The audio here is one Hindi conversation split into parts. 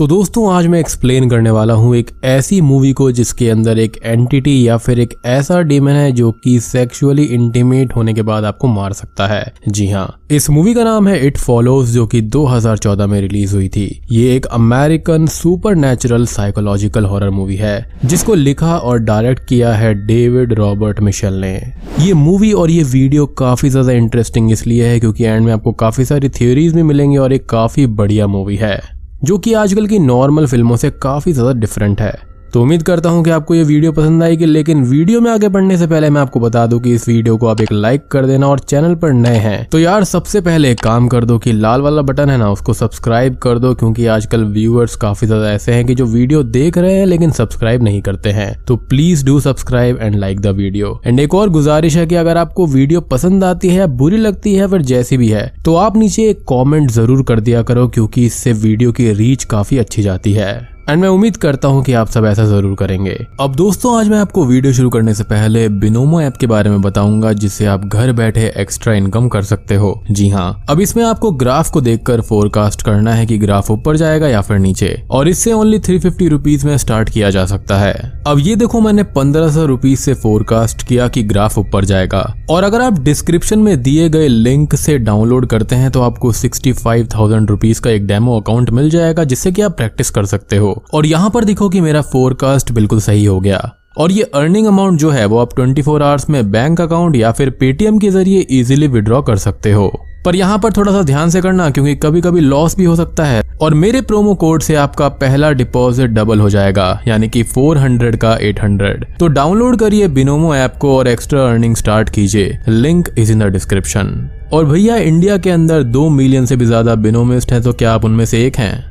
तो दोस्तों, आज मैं एक्सप्लेन करने वाला हूँ एक ऐसी मूवी को जिसके अंदर एक एंटिटी या फिर एक ऐसा डीमन है जो कि सेक्सुअली इंटीमेट होने के बाद आपको मार सकता है। जी हाँ इस मूवी का नाम है इट फॉलोज जो कि 2014 में रिलीज़ हुई थी। ये एक American supernatural psychological horror movie है, जिसको लिखा और डायरेक्ट किया है डेविड रॉबर्ट मिशेल ने। ये मूवी और ये वीडियो काफ़ी ज़्यादा इंटरेस्टिंग इसलिए है क्योंकि एंड में आपको काफ़ी सारी थ्योरीज भी मिलेंगी और एक काफ़ी बढ़िया मूवी है। जो कि आजकल की नॉर्मल फ़िल्मों से काफ़ी ज़्यादा डिफरेंट है। तो उम्मीद करता हूँ कि आपको ये वीडियो पसंद आएगी, लेकिन वीडियो में आगे बढ़ने से पहले मैं आपको बता दूँ कि इस वीडियो को आप एक लाइक कर देना और चैनल पर नए हैं। तो यार, सबसे पहले एक काम कर दो कि लाल वाला बटन है ना, उसको सब्सक्राइब कर दो, क्योंकि आजकल व्यूअर्स काफ़ी ज़्यादा ऐसे हैं कि जो वीडियो देख रहे हैं, लेकिन सब्सक्राइब नहीं करते हैं। तो please do subscribe and like the video. And एक और गुजारिश है की अगर आपको वीडियो पसंद आती है बुरी लगती है, फिर जैसी भी है तो आप नीचे एक कॉमेंट ज़रूर कर दिया करो, क्योंकि इससे वीडियो की रीच काफ़ी अच्छी जाती है। एंड मैं उम्मीद करता हूँ कि आप सब ऐसा ज़रूर करेंगे। अब दोस्तों, आज मैं आपको वीडियो शुरू करने से पहले बिनोमो ऐप के बारे में बताऊँगा, जिससे आप घर बैठे एक्स्ट्रा इनकम कर सकते हो। जी हाँ अब इसमें आपको ग्राफ को देखकर फोरकास्ट करना है कि ग्राफ ऊपर जाएगा या फिर नीचे, और इससे ओनली थ्री फिफ्टी रुपीज़ में स्टार्ट किया जा सकता है। अब ये देखो, मैंने पंद्रह सौ रुपीज़ से फोरकास्ट किया कि ग्राफ ऊपर जाएगा, और अगर आप डिस्क्रिप्शन में दिए गए लिंक से डाउनलोड करते हैं तो आपको सिक्सटी फाइव थाउज़ेंड रुपीज़ का एक डेमो अकाउंट मिल जाएगा, जिससे कि आप प्रैक्टिस कर सकते हो। और यहाँ पर देखो कि मेरा फोरकास्ट बिल्कुल सही हो गया। और ये अर्निंग अमाउंट जो है, वो आप 24 फोर आवर्स में बैंक अकाउंट या फिर पेटीएम के ज़रिए इजीली विड्रॉ कर सकते हो। पर यहाँ पर थोड़ा सा ध्यान से करना, क्योंकि कभी कभी लॉस भी हो सकता है। और मेरे प्रोमो कोड से आपका पहला डिपॉजिट डबल हो जाएगा, यानी कि 400 का 800 तो डाउनलोड करिए बिनोमो ऐप को और एक्स्ट्रा अर्निंग स्टार्ट कीजिए। Link is in the description और भैया इंडिया के अंदर दो मिलियन से भी ज़्यादा बिनोमिस्ट है तो क्या आप उनमें से एक हैं?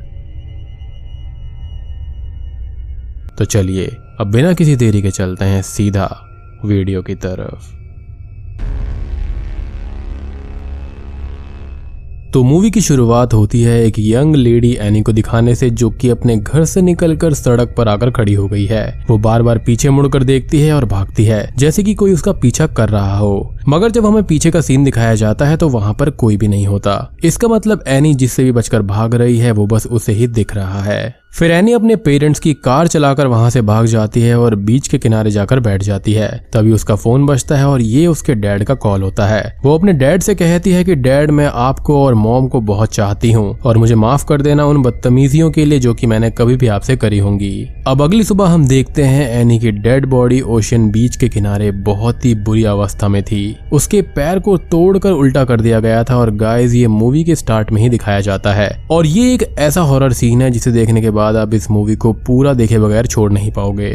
तो चलिए, अब बिना किसी देरी के चलते हैं सीधा वीडियो की तरफ़। तो मूवी की शुरुआत होती है एक यंग लेडी एनी को दिखाने से, जो कि अपने घर से निकलकर सड़क पर आकर खड़ी हो गई है। वो बार बार पीछे मुड़कर देखती है और भागती है, जैसे कि कोई उसका पीछा कर रहा हो। मगर जब हमें पीछे का सीन दिखाया जाता है तो वहाँ पर कोई भी नहीं होता। इसका मतलब एनी जिससे भी बचकर भाग रही है, वो बस उसे ही दिख रहा है। फिर एनी अपने पेरेंट्स की कार चलाकर वहाँ से भाग जाती है और बीच के किनारे जाकर बैठ जाती है। तभी उसका फ़ोन बजता है और ये उसके डैड का कॉल होता है। वो अपने डैड से कहती है कि, डैड, मैं आपको और मॉम को बहुत चाहती हूँ और मुझे माफ़ कर देना उन बदतमीजियों के लिए जो कि मैंने कभी भी आपसे करी होंगी। अब अगली सुबह हम देखते हैं एनी की डेड बॉडी ओशियन बीच के किनारे बहुत ही बुरी अवस्था में थी। उसके पैर को तोड़कर उल्टा कर दिया गया था और गाइज़ ये मूवी के स्टार्ट में ही दिखाया जाता है। और ये एक ऐसा हॉरर सीन है जिसे देखने के बाद आप इस मूवी को पूरा देखे बगैर छोड़ नहीं पाओगे।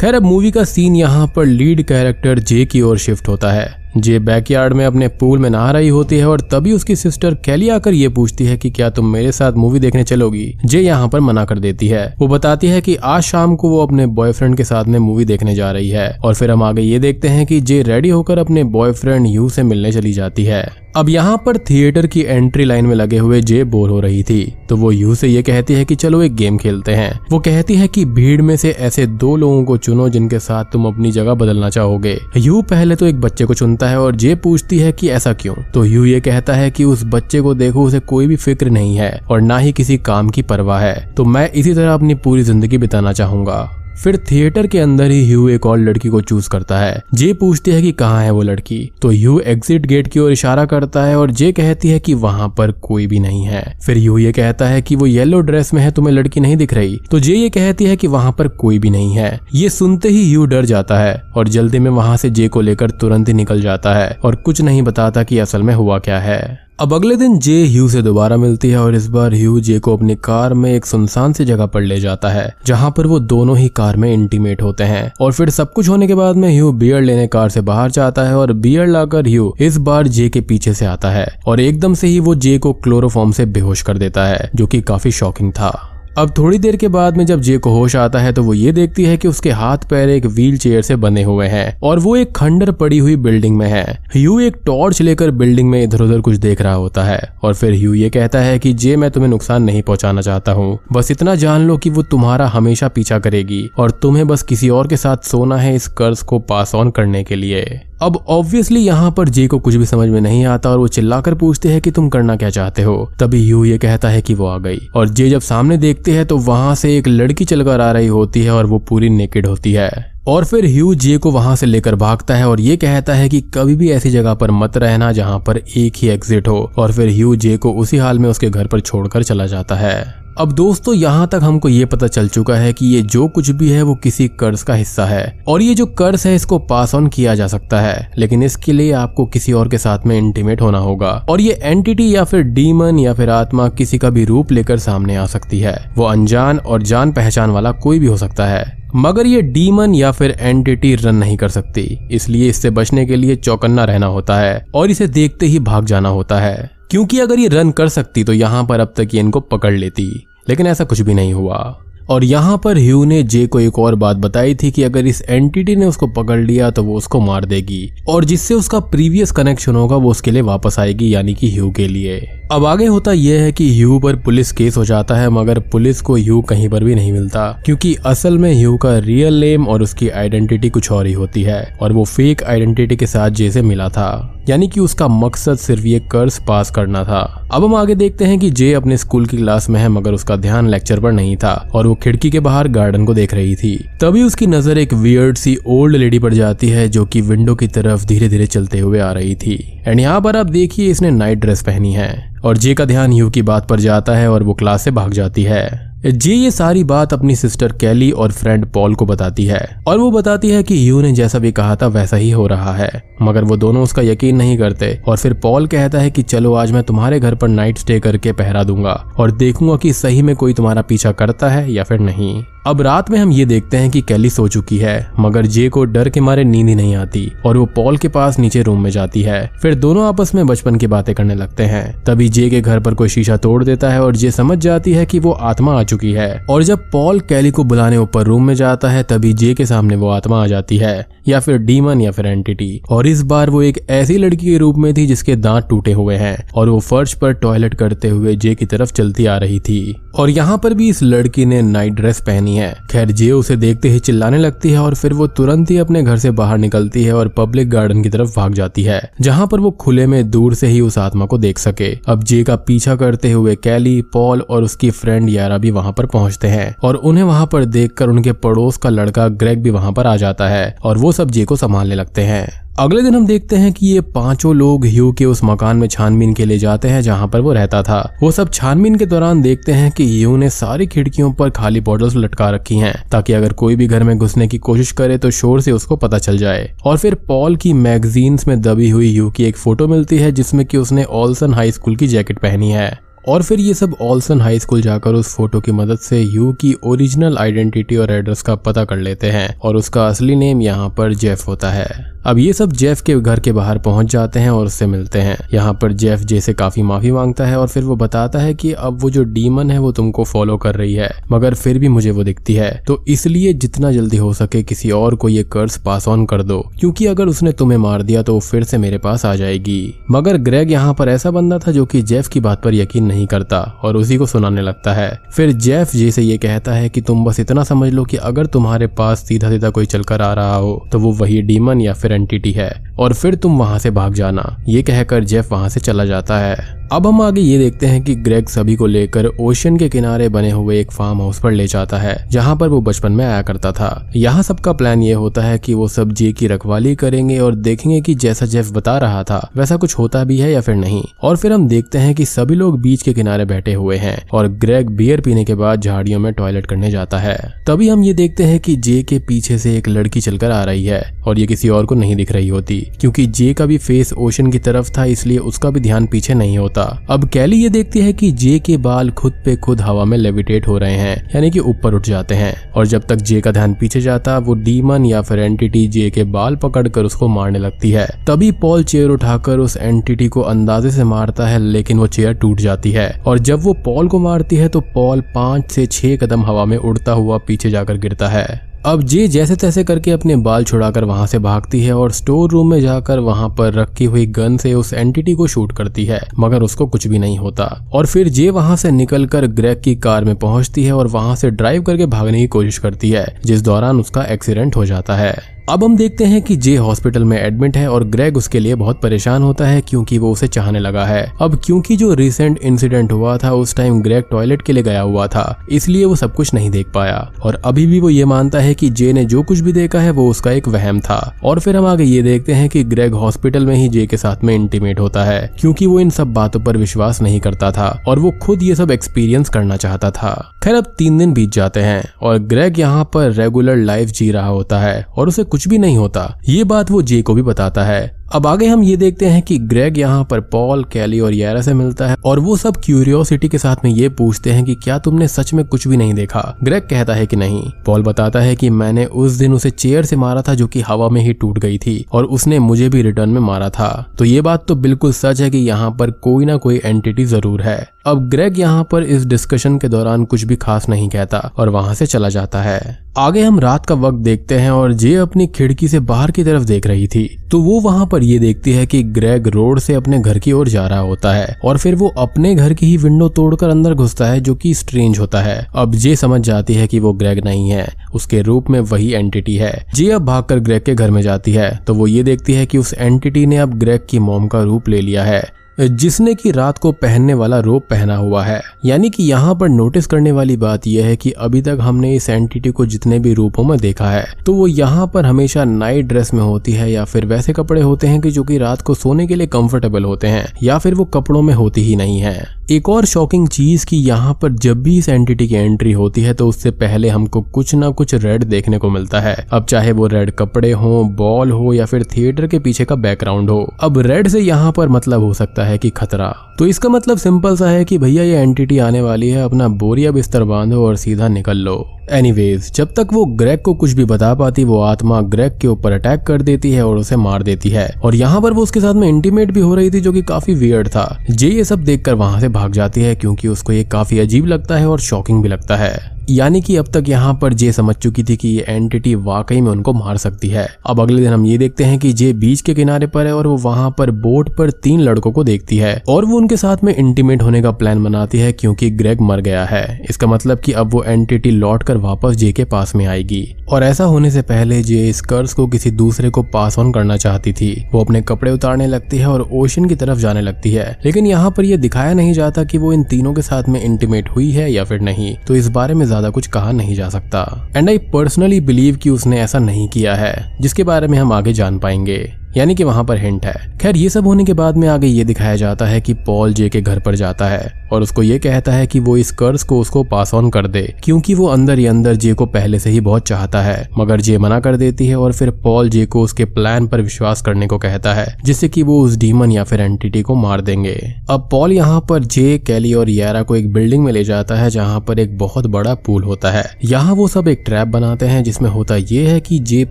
खैर, अब मूवी का सीन यहाँ पर लीड कैरेक्टर जे की ओर शिफ्ट होता है। जे बैकयार्ड में अपने पूल में नहा रही होती है और तभी उसकी सिस्टर कैली आकर ये पूछती है कि क्या तुम मेरे साथ मूवी देखने चलोगी? जे यहाँ पर मना कर देती है। वो बताती है कि आज शाम को वो अपने बॉयफ्रेंड के साथ में मूवी देखने जा रही है और फिर हम आगे ये देखते हैं कि जे रेडी होकर अपने बॉयफ्रेंड यू से मिलने चली जाती है। अब यहाँ पर थिएटर की एंट्री लाइन में लगे हुए जे बोर हो रही थी तो वो यू से ये कहती है कि चलो एक गेम खेलते हैं। वो कहती है कि भीड़ में से ऐसे दो लोगों को चुनो जिनके साथ तुम अपनी जगह बदलना चाहोगे। यू पहले तो एक बच्चे को चुनता है और जे पूछती है कि ऐसा क्यों? तो यू ये कहता है कि उस बच्चे को देखो, उसे कोई भी फ़िक्र नहीं है और ना ही किसी काम की परवाह है। तो मैं इसी तरह अपनी पूरी ज़िंदगी बिताना चाहूँगा। फिर थिएटर के अंदर ही ह्यू एक और लड़की को चूज़ करता है। जे पूछती है कि कहाँ है वो लड़की। तो ह्यू एग्जिट गेट की ओर इशारा करता है और जे कहती है कि वहाँ पर कोई भी नहीं है। फिर ह्यू ये कहता है कि वो येलो ड्रेस में है, तुम्हें लड़की नहीं दिख रही। तो जे ये कहती है कि वहाँ पर कोई भी नहीं है। ये सुनते ही ह्यू डर जाता है और जल्दी में वहाँ से जे को लेकर तुरंत ही निकल जाता है और कुछ नहीं बताता कि असल में हुआ क्या है। अब अगले दिन जे ह्यू से दोबारा मिलती है और इस बार ह्यू जे को अपनी कार में एक सुनसान सी जगह पर ले जाता है, जहाँ पर वो दोनों ही कार में इंटीमेट होते हैं। और फिर सब कुछ होने के बाद में ह्यू बियर लेने कार से बाहर जाता है और बियर लाकर ह्यू इस बार जे के पीछे से आता है। और एकदम से ही वो जे को क्लोरोफॉर्म से बेहोश कर देता है, जो की काफ़ी शॉकिंग था। अब थोड़ी देर के बाद में जब जे को होश आता है तो वो ये देखती है कि उसके हाथ पैर एक व्हील चेयर से बने हुए हैं और वो एक खंडर पड़ी हुई बिल्डिंग में है। ह्यू एक टॉर्च लेकर बिल्डिंग में इधर उधर कुछ देख रहा होता है और फिर ह्यू ये कहता है कि, जे, मैं तुम्हें नुकसान नहीं पहुंचाना चाहता हूँ। बस इतना जान लो कि वो तुम्हारा हमेशा पीछा करेगी और तुम्हें बस किसी और के साथ सोना है इस कर्ज को पास ऑन करने के लिए। अब ऑब्वियसली यहाँ पर जे को कुछ भी समझ में नहीं आता और वो चिल्लाकर पूछते हैं कि तुम करना क्या चाहते हो। तभी यू ये कहता है कि वो आ गई। और जे जब सामने देखते हैं तो वहाँ से एक लड़की चलकर आ रही होती है और वो पूरी नेकेड होती है। और फिर ह्यू जे को वहाँ से लेकर भागता है और ये कहता है कि कभी भी ऐसी जगह पर मत रहना जहाँ पर एक ही एग्जिट हो। और फिर ह्यू जे को उसी हाल में उसके घर पर छोड़कर चला जाता है। अब दोस्तों, यहाँ तक हमको ये पता चल चुका है कि ये जो कुछ भी है, वो किसी कर्ज का हिस्सा है। और ये जो कर्ज है, इसको पास ऑन किया जा सकता है। लेकिन इसके लिए आपको किसी और के साथ में इंटीमेट होना होगा। और ये एंटिटी या फिर डीमन या फिर आत्मा किसी का भी रूप लेकर सामने आ सकती है। वो अनजान और जान पहचान वाला कोई भी हो सकता है। मगर ये डीमन या फिर एंटिटी रन नहीं कर सकती। इसलिए इससे बचने के लिए चौकन्ना रहना होता है। और इसे देखते ही भाग जाना होता है। क्योंकि अगर ये रन कर सकती तो यहाँ पर अब तक ये इनको पकड़ लेती, लेकिन ऐसा कुछ भी नहीं हुआ। और यहाँ पर ह्यू ने जे को एक और बात बताई थी कि अगर इस एंटिटी ने उसको पकड़ लिया तो वो उसको मार देगी, और जिससे उसका प्रीवियस कनेक्शन होगा वो उसके लिए वापस आएगी, यानी कि ह्यू के लिए। अब आगे होता यह है कि ह्यू पर पुलिस केस हो जाता है, मगर पुलिस को ह्यू कहीं पर भी नहीं मिलता, क्योंकि असल में ह्यू का रियल नेम और उसकी आइडेंटिटी कुछ और ही होती है, और वो फेक आइडेंटिटी के साथ जे से मिला था। यानी कि उसका मकसद सिर्फ़ ये कर्ज पास करना था। अब हम आगे देखते हैं कि जे अपने स्कूल की क्लास में है, मगर उसका ध्यान लेक्चर पर नहीं था, और वो खिड़की के बाहर गार्डन को देख रही थी। तभी उसकी नज़र एक वियर्ड सी ओल्ड लेडी पर जाती है, जो कि विंडो की तरफ़ धीरे धीरे चलते हुए आ रही थी। एंड यहाँ पर आप देखिए, इसने नाइट ड्रेस पहनी है, और जे का ध्यान यू की बात पर जाता है, और वो क्लास से भाग जाती है। जे, ये सारी बात अपनी सिस्टर कैली और फ्रेंड पॉल को बताती है। और वो बताती है कि यू ने जैसा भी कहा था वैसा ही हो रहा है। मगर वो दोनों उसका यकीन नहीं करते। और फिर पॉल कहता है कि चलो, आज मैं तुम्हारे घर पर नाइट स्टे करके पहरा दूँगा। और देखूँगा कि सही में कोई तुम्हारा पीछा करता है या फिर नहीं। अब रात में हम ये देखते हैं कि कैली सो चुकी है, मगर जे को डर के मारे नींद ही नहीं आती, और वो पॉल के पास नीचे रूम में जाती है। फिर दोनों आपस में बचपन की बातें करने लगते हैं। तभी जे के घर पर कोई शीशा तोड़ देता है, और जे समझ जाती है कि वो आत्मा आ चुकी है। और जब पॉल कैली को बुलाने ऊपर रूम में जाता है, तभी जे के सामने वो आत्मा आ जाती है, या फिर डीमन, या फिर एंटिटी। और इस बार वो एक ऐसी लड़की के रूप में थी जिसके दांत टूटे हुए हैं, और वो फर्श पर टॉयलेट करते हुए जे की तरफ़ चलती आ रही थी। और यहाँ पर भी इस लड़की ने नाइट ड्रेस पहनी है। खैर, जे उसे देखते ही चिल्लाने लगती है और फिर वो तुरंत ही अपने घर से बाहर निकलती है और पब्लिक गार्डन की तरफ़ भाग जाती है, जहाँ पर वो खुले में दूर से ही उस आत्मा को देख सके। अब जे का पीछा करते हुए कैली, पॉल और उसकी फ्रेंड यारा भी वहाँ पर पहुँचते हैं और उन्हें वहाँ पर देखकर उनके पड़ोस का लड़का ग्रेग भी वहाँ पर आ जाता है और वो सब जे को संभालने लगते हैं। अगले दिन हम देखते हैं कि ये पाँचों लोग ह्यू के उस मकान में छानबीन के लिए जाते हैं जहाँ पर वो रहता था। वो सब छानबीन के दौरान देखते हैं कि ह्यू ने सारी खिड़कियों पर खाली बॉटल्स लटका रखी हैं, ताकि अगर कोई भी घर में घुसने की कोशिश करे तो शोर से उसको पता चल जाए। और फिर पॉल की मैगजीन्स में दबी हुई ह्यू की एक फ़ोटो मिलती है जिसमें की उसने ऑल्सन हाई स्कूल की जैकेट पहनी है। और फिर ये सब ऑल्सन हाई स्कूल जाकर उस फ़ोटो की मदद से यू की ओरिजिनल आइडेंटिटी और एड्रेस का पता कर लेते हैं और उसका असली नेम यहाँ पर जेफ होता है। अब ये सब जेफ के घर के बाहर पहुँच जाते हैं और उससे मिलते हैं। यहाँ पर जेफ जैसे काफ़ी माफ़ी माँगता है और फिर वो बताता है कि अब वो जो डीमन है वो तुमको फॉलो कर रही है, मगर फिर भी मुझे वो दिखती है। तो इसलिए जितना जल्दी हो सके किसी और को ये कर्ज पास ऑन कर दो, क्योंकि अगर उसने तुम्हें मार दिया तो वो फिर से मेरे पास आ जाएगी। मगर ग्रेग यहाँ पर ऐसा बंदा था जो की जेफ की बात पर यकीन नहीं करता और उसी को सुनाने लगता है। फिर जेफ जे से ये कहता है कि तुम बस इतना समझ लो कि अगर तुम्हारे पास सीधा सीधा कोई चलकर आ रहा हो तो वो वही डीमन या फिर एंटिटी है। और फिर तुम वहाँ से भाग जाना। ये कहकर जेफ वहाँ से चला जाता है। अब हम आगे ये देखते हैं कि ग्रेग सभी को लेकर ओशन के किनारे बने हुए एक फार्म हाउस पर ले जाता है, जहाँ पर वो बचपन में आया करता था। यहाँ सबका प्लान ये होता है कि वो सब जे की रखवाली करेंगे और देखेंगे कि जैसा जेफ बता रहा था, वैसा कुछ होता भी है या फिर नहीं। और फिर हम देखते हैं कि सभी लोग बीच के किनारे बैठे हुए हैं और ग्रेग बियर पीने के बाद झाड़ियों में टॉयलेट करने जाता है। तभी हम ये देखते हैं कि जे के पीछे से एक लड़की चलकर आ रही है और ये किसी और को नहीं दिख रही होती, क्योंकि जे का भी फेस ओशन की तरफ़ था, इसलिए उसका भी ध्यान पीछे नहीं होता। अब कैली ये देखती है कि जे के बाल खुद पे खुद हवा में लेविटेट हो रहे हैं, यानी कि ऊपर उठ जाते हैं। और जब तक जे का ध्यान पीछे जाता, वो डीमन या फिर एंटिटी जे के बाल पकड़कर उसको मारने लगती है। तभी पॉल चेयर उठाकर उस एंटिटी को अंदाजे से मारता है, लेकिन वो चेयर टूट जाती है। और जब वो पॉल को मारती है तो पॉल पाँच से छह कदम हवा में उड़ता हुआ पीछे जाकर गिरता है। अब जे जैसे तैसे करके अपने बाल छुड़ाकर वहाँ से भागती है और स्टोर रूम में जाकर वहाँ पर रखी हुई गन से उस एंटिटी को शूट करती है, मगर उसको कुछ भी नहीं होता। और फिर जे वहाँ से निकलकर ग्रेग की कार में पहुँचती है और वहाँ से ड्राइव करके भागने की कोशिश करती है, जिस दौरान उसका एक्सीडेंट हो जाता है। अब हम देखते हैं कि जे हॉस्पिटल में एडमिट है और ग्रेग उसके लिए बहुत परेशान होता है क्योंकि वो उसे चाहने लगा है। अब क्योंकि जो रिसेंट इंसिडेंट हुआ था, उस टाइम ग्रेग टॉयलेट के लिए गया हुआ था, इसलिए वो सब कुछ नहीं देख पाया। और अभी भी वो ये मानता है कि जे ने जो कुछ भी देखा है, वो उसका एक वहम था। और फिर हम आगे ये देखते हैं कि ग्रेग हॉस्पिटल में ही जे के साथ में इंटीमेट होता है, क्योंकि वो इन सब बातों पर विश्वास नहीं करता था और वो खुद ये सब एक्सपीरियंस करना चाहता था। खैर, अब तीन दिन बीत जाते हैं और ग्रेग यहाँ पर रेगुलर लाइफ जी रहा होता है और उसे कुछ भी नहीं होता। ये बात वो जे को भी बताता है। अब आगे हम ये देखते हैं कि ग्रेग यहाँ पर पॉल, कैली और यारा से मिलता है और वो सब क्यूरियोसिटी के साथ में ये पूछते हैं कि क्या तुमने सच में कुछ भी नहीं देखा? ग्रेग कहता है कि नहीं। पॉल बताता है कि मैंने उस दिन उसे चेयर से मारा था जो कि हवा में ही टूट गई थी और उसने मुझे भी रिटर्न में मारा था। तो ये बात तो बिल्कुल सच है कि यहाँ पर कोई ना कोई एंटिटी ज़रूर है। अब ग्रेग यहाँ पर इस डिस्कशन के दौरान कुछ भी खास नहीं कहता और वहाँ से चला जाता है। आगे हम रात का वक्त देखते हैं और जे अपनी खिड़की से बाहर की तरफ़ देख रही थी। तो वो वहाँ पर ये देखती है कि ग्रेग रोड से अपने घर की ओर जा रहा होता है और फिर वो अपने घर की ही विंडो तोड़कर अंदर घुसता है, जो कि स्ट्रेंज होता है। अब जे समझ जाती है कि वो ग्रेग नहीं है। उसके रूप में वही एंटिटी है। जे, अब भागकर ग्रेग के घर में जाती है तो वो ये देखती है कि उस एंटिटी ने अब ग्रेग की मोम का रूप ले लिया है। जिसने की रात को पहनने वाला रोप पहना हुआ है। यानी कि यहाँ पर नोटिस करने वाली बात यह है कि अभी तक हमने इस एंटिटी को जितने भी रूपों में देखा है तो वो यहाँ पर हमेशा नाइट ड्रेस में होती है या फिर वैसे कपड़े होते हैं कि जो कि रात को सोने के लिए कंफर्टेबल होते हैं, या फिर वो कपड़ों में होती ही नहीं है। एक और शॉकिंग चीज़ कि यहाँ पर जब भी इस एंटिटी की एंट्री होती है तो उससे पहले हमको कुछ ना कुछ रेड देखने को मिलता है। अब चाहे वो रेड कपड़े हो बॉल हो या फिर थिएटर के पीछे का बैकग्राउंड हो, अब रेड से यहाँ पर मतलब हो सकता है कि खतरा। तो इसका मतलब सिंपल सा है कि भैया ये एंटिटी आने वाली है, अपना बोरिया बिस्तर बांधो और सीधा निकल लो। एनीवेज जब तक वो ग्रेग को कुछ भी बता पाती, वो आत्मा ग्रेग के ऊपर अटैक कर देती है और उसे मार देती है। और यहाँ पर वो उसके साथ में इंटीमेट भी हो रही थी, जो कि काफ़ी वियर्ड था। जे ये सब देखकर वहाँ से भाग जाती है, क्योंकि उसको ये काफ़ी अजीब लगता है और शॉकिंग भी लगता है। यानी कि अब तक यहाँ पर जे समझ चुकी थी कि ये एंटिटी वाकई में उनको मार सकती है। अब अगले दिन हम ये देखते हैं कि जे बीच के किनारे पर है और वो वहाँ पर बोट पर तीन लड़कों को देखती है और वो उनके साथ में इंटीमेट होने का प्लान बनाती है क्योंकि ग्रेग मर गया है। इसका मतलब कि अब वो एंटिटी लौट कर वापस जे के पास में आएगी। और ऐसा होने से पहले जे इस कर्ज को किसी दूसरे को पास ऑन करना चाहती थी। वो अपने कपड़े उतारने लगती है और ओशन की तरफ़ जाने लगती है। लेकिन यहाँ पर यह दिखाया नहीं जाता कि वो इन तीनों के साथ में इंटीमेट हुई है या फिर नहीं। तो इस बारे में ज़्यादा कुछ कहा नहीं जा सकता। एंड आई पर्सनली बिलीव कि उसने ऐसा नहीं किया है, जिसके बारे में हम आगे जान पाएँगे। यानी कि वहाँ पर हिंट है। खैर, ये सब होने के बाद में आगे ये दिखाया जाता है कि पॉल जे के घर पर जाता है और उसको ये कहता है कि वो इस कर्ज को उसको पास ऑन कर दे, क्योंकि वो अंदर ही अंदर जे को पहले से ही बहुत चाहता है, मगर जे मना कर देती है और फिर पॉल जे को उसके प्लान पर विश्वास करने को कहता है, जिससे कि वो उस डीमन या फिर एंटिटी को मार देंगे। अब पॉल यहाँ पर जे कैली और यारा को एक बिल्डिंग में ले जाता है, जहाँ पर एक बहुत बड़ा पूल होता है। यहाँ वो सब एक ट्रैप बनाते हैं, जिसमें होता ये है कि जे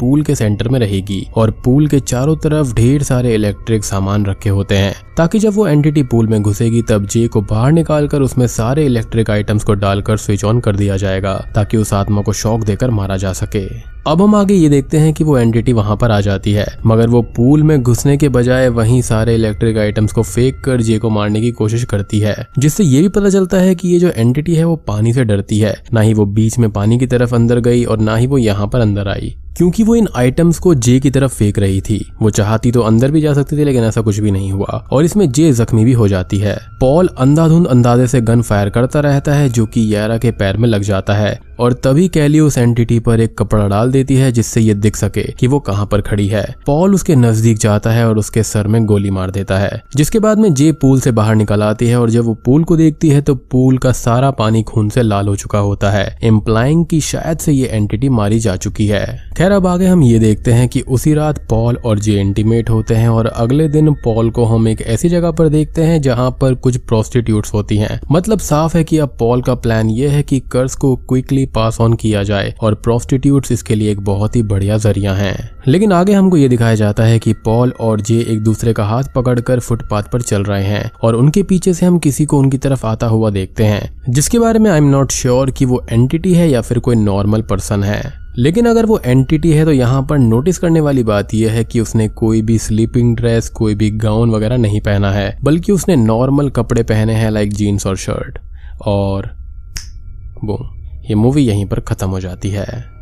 पूल के सेंटर में रहेगी और पूल के चारों तरफ़ ढेर सारे इलेक्ट्रिक सामान रखे होते हैं। ताकि जब वो एंटिटी पूल में घुसेगी, तब जे को बाहर निकालकर उसमें सारे इलेक्ट्रिक आइटम्स को डालकर स्विच ऑन कर दिया जाएगा, ताकि उस आत्मा को शौक देकर मारा जा सके। अब हम आगे ये देखते हैं कि वो एंटिटी वहाँ पर आ जाती है। मगर वो पूल में घुसने के बजाय वहीं सारे इलेक्ट्रिक आइटम्स को फेंक कर जे को मारने की कोशिश करती है। जिससे ये भी पता चलता है कि ये जो एंटिटी है वो पानी से डरती है। ना ही वो बीच में पानी की तरफ़ अंदर गई और ना ही वो यहाँ पर अंदर आई। क्योंकि वो इन आइटम्स को जे की तरफ़ फेंक रही थी। वो चाहती तो अंदर भी जा सकती थी, लेकिन ऐसा कुछ भी नहीं हुआ। और इसमें जे जख्मी भी हो जाती है। पॉल अंधाधुंध अंदाजे से गन फायर करता रहता है, जो कि यारा के पैर में लग जाता है। और तभी कैली उस एंटिटी पर एक कपड़ा डाल देती है जिससे ये दिख सके कि वो कहाँ पर खड़ी है। पॉल उसके नज़दीक जाता है और उसके सर में गोली मार देता है, जिसके बाद में जे पूल से बाहर निकल आती है और जब वो पूल को देखती है तो पूल का सारा पानी खून से लाल हो चुका होता है इम्प्लाइंग की शायद से ये एंटिटी मारी जा चुकी है। खैर, अब आगे हम ये देखते हैं कि उसी रात पॉल और जे इंटीमेट होते हैं और अगले दिन पॉल को हम एक ऐसी जगह पर देखते हैं जहाँ पर कुछ प्रोस्टिट्यूट होती हैं। मतलब साफ़ है कि अब पॉल का प्लान ये है कि कर्ज को क्विकली पास ऑन किया जाए और प्रोस्टिट्यूट इसके लिए एक बहुत ही बढ़िया ज़रिया है। लेकिन आगे हमको ये दिखाया जाता है कि पॉल और जे एक दूसरे का हाथ पकड़कर फुटपाथ पर चल रहे हैं और उनके पीछे से हम किसी को उनकी तरफ़ आता हुआ देखते हैं, जिसके बारे में आई एम नॉट श्योर कि वो एंटिटी है या फिर कोई नॉर्मल पर्सन है। लेकिन अगर वो एंटिटी है तो यहाँ पर नोटिस करने वाली बात यह है कि उसने कोई भी स्लीपिंग ड्रेस कोई भी गाउन वगैरह नहीं पहना है, बल्कि उसने नॉर्मल कपड़े पहने हैं लाइक जीन्स और शर्ट और वो ये मूवी यहीं पर खत्म हो जाती है।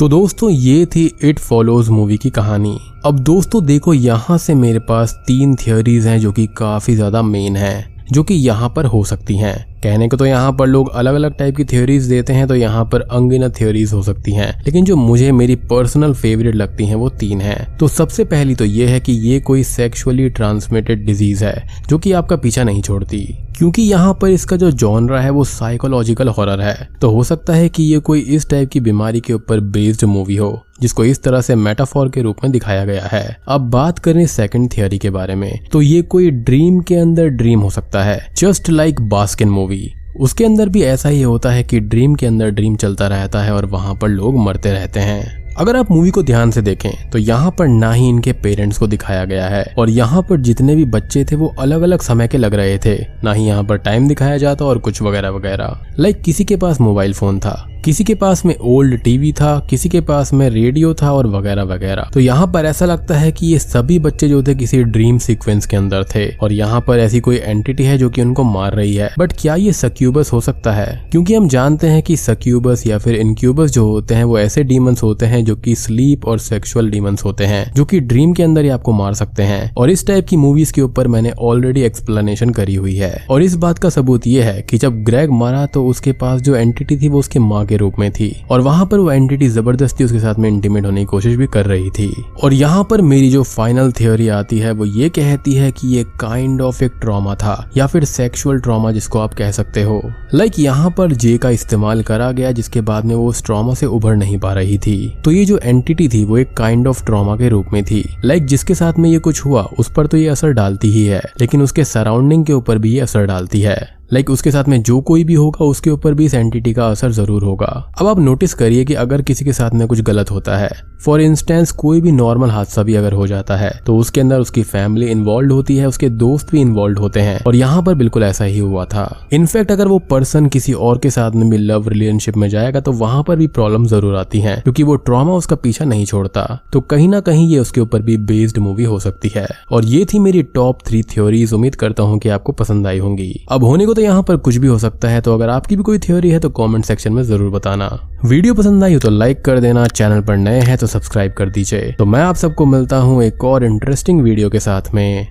तो दोस्तों, ये थी इट फॉलोज मूवी की कहानी। अब दोस्तों, देखो, यहाँ से मेरे पास तीन थियोरीज हैं जो कि काफ़ी ज़्यादा मेन हैं, जो कि यहाँ पर हो सकती हैं। कहने को तो यहाँ पर लोग अलग अलग टाइप की थ्योरीज देते हैं तो यहाँ पर अनगिनत थ्योरीज हो सकती हैं। लेकिन जो मुझे मेरी पर्सनल फेवरेट लगती हैं, वो तीन हैं। तो सबसे पहली तो ये है कि ये कोई सेक्सुअली ट्रांसमिटेड डिज़ीज़ है, जो कि आपका पीछा नहीं छोड़ती। क्योंकि यहाँ पर इसका जो जॉनरा है, वो साइकोलॉजिकल हॉरर है। तो हो सकता है कि ये कोई इस टाइप की बीमारी के ऊपर बेस्ड मूवी हो, जिसको इस तरह से मेटाफोर के रूप में दिखाया गया है। अब बात करें सेकंड थियोरी के बारे में तो ये कोई ड्रीम के अंदर ड्रीम हो सकता है जस्ट लाइक बास्किन मूवी उसके अंदर भी ऐसा ही होता है कि ड्रीम के अंदर ड्रीम चलता रहता है और वहाँ पर लोग मरते रहते हैं। अगर आप मूवी को ध्यान से देखें तो यहाँ पर ना ही इनके पेरेंट्स को दिखाया गया है और यहाँ पर जितने भी बच्चे थे, वो अलग अलग समय के लग रहे थे। ना ही यहाँ पर टाइम दिखाया जाता और कुछ वगैरह वगैरह लाइक किसी के पास मोबाइल फ़ोन था। किसी के पास में ओल्ड टीवी था, किसी के पास में रेडियो था और वगैरह वगैरह। तो यहाँ पर ऐसा लगता है कि ये सभी बच्चे जो थे किसी ड्रीम सीक्वेंस के अंदर थे और यहाँ पर ऐसी कोई एंटिटी है जो कि उनको मार रही है। बट क्या ये सक्यूबस हो सकता है? क्योंकि हम जानते हैं कि सक्यूबस या फिर इनक्यूबस जो होते हैं वो ऐसे डीमंस होते हैं जो की स्लीप और सेक्सुअल डीमंस होते हैं, जो की ड्रीम के अंदर ही आपको मार सकते हैं। और इस टाइप की मूवीज़ के ऊपर मैंने ऑलरेडी एक्सप्लेनेशन करी हुई है। और इस बात का सबूत ये है कि जब ग्रेग मारा तो उसके पास जो एंटिटी थी वो उसके माँ के रूप में थी और वहाँ पर वो एंटिटी ज़बरदस्ती उसके साथ में इंटीमेट होने की कोशिश भी कर रही थी। और यहाँ पर मेरी जो फाइनल थियोरी आती है, वो ये कहती है कि ये काइंड ऑफ़ एक ट्रॉमा था, या फिर सेक्सुअल ट्रॉमा जिसको आप कह सकते हो। लाइक यहाँ पर जे का इस्तेमाल करा गया, जिसके बाद में वो उस ट्रॉमा से उभर नहीं पा रही थी। तो ये जो एंटिटी थी, वो एक काइंड ऑफ़ ट्रॉमा के रूप में थी। लाइक जिसके साथ में ये कुछ हुआ, उस पर तो ये असर डालती ही है, लेकिन उसके सराउंडिंग के ऊपर भी ये असर डालती है। लाइक like, उसके साथ में जो कोई भी होगा, उसके ऊपर भी इस एंटिटी का असर ज़रूर होगा। अब आप नोटिस करिए कि अगर किसी के साथ में कुछ गलत होता है फॉर इंस्टेंस कोई भी नॉर्मल हादसा भी अगर हो जाता है तो उसके अंदर उसकी फैमिली इन्वॉल्व होती है, उसके दोस्त भी इन्वॉल्व होते हैं। और यहाँ पर बिल्कुल ऐसा ही हुआ था। इनफैक्ट अगर वो पर्सन किसी और के साथ में भी लव रिलेशनशिप में जाएगा तो वहाँ पर भी प्रॉब्लम ज़रूर आती है, क्योंकि वो ट्रॉमा उसका पीछा नहीं छोड़ता। तो कहीं ना कहीं ये उसके ऊपर भी बेस्ड मूवी हो सकती है। और ये थी मेरी टॉप थ्री थ्योरीज उम्मीद करता हूँ की आपको पसंद आई होंगी। अब होने को तो यहाँ पर कुछ भी हो सकता है तो अगर आपकी भी कोई थ्योरी है तो कमेंट सेक्शन में ज़रूर बताना। वीडियो पसंद आई हो तो लाइक कर देना चैनल पर नए हैं तो सब्सक्राइब कर दीजिए। तो मैं आप सबको मिलता हूँ एक और इंटरेस्टिंग वीडियो के साथ में।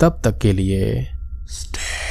तब तक के लिए स्टे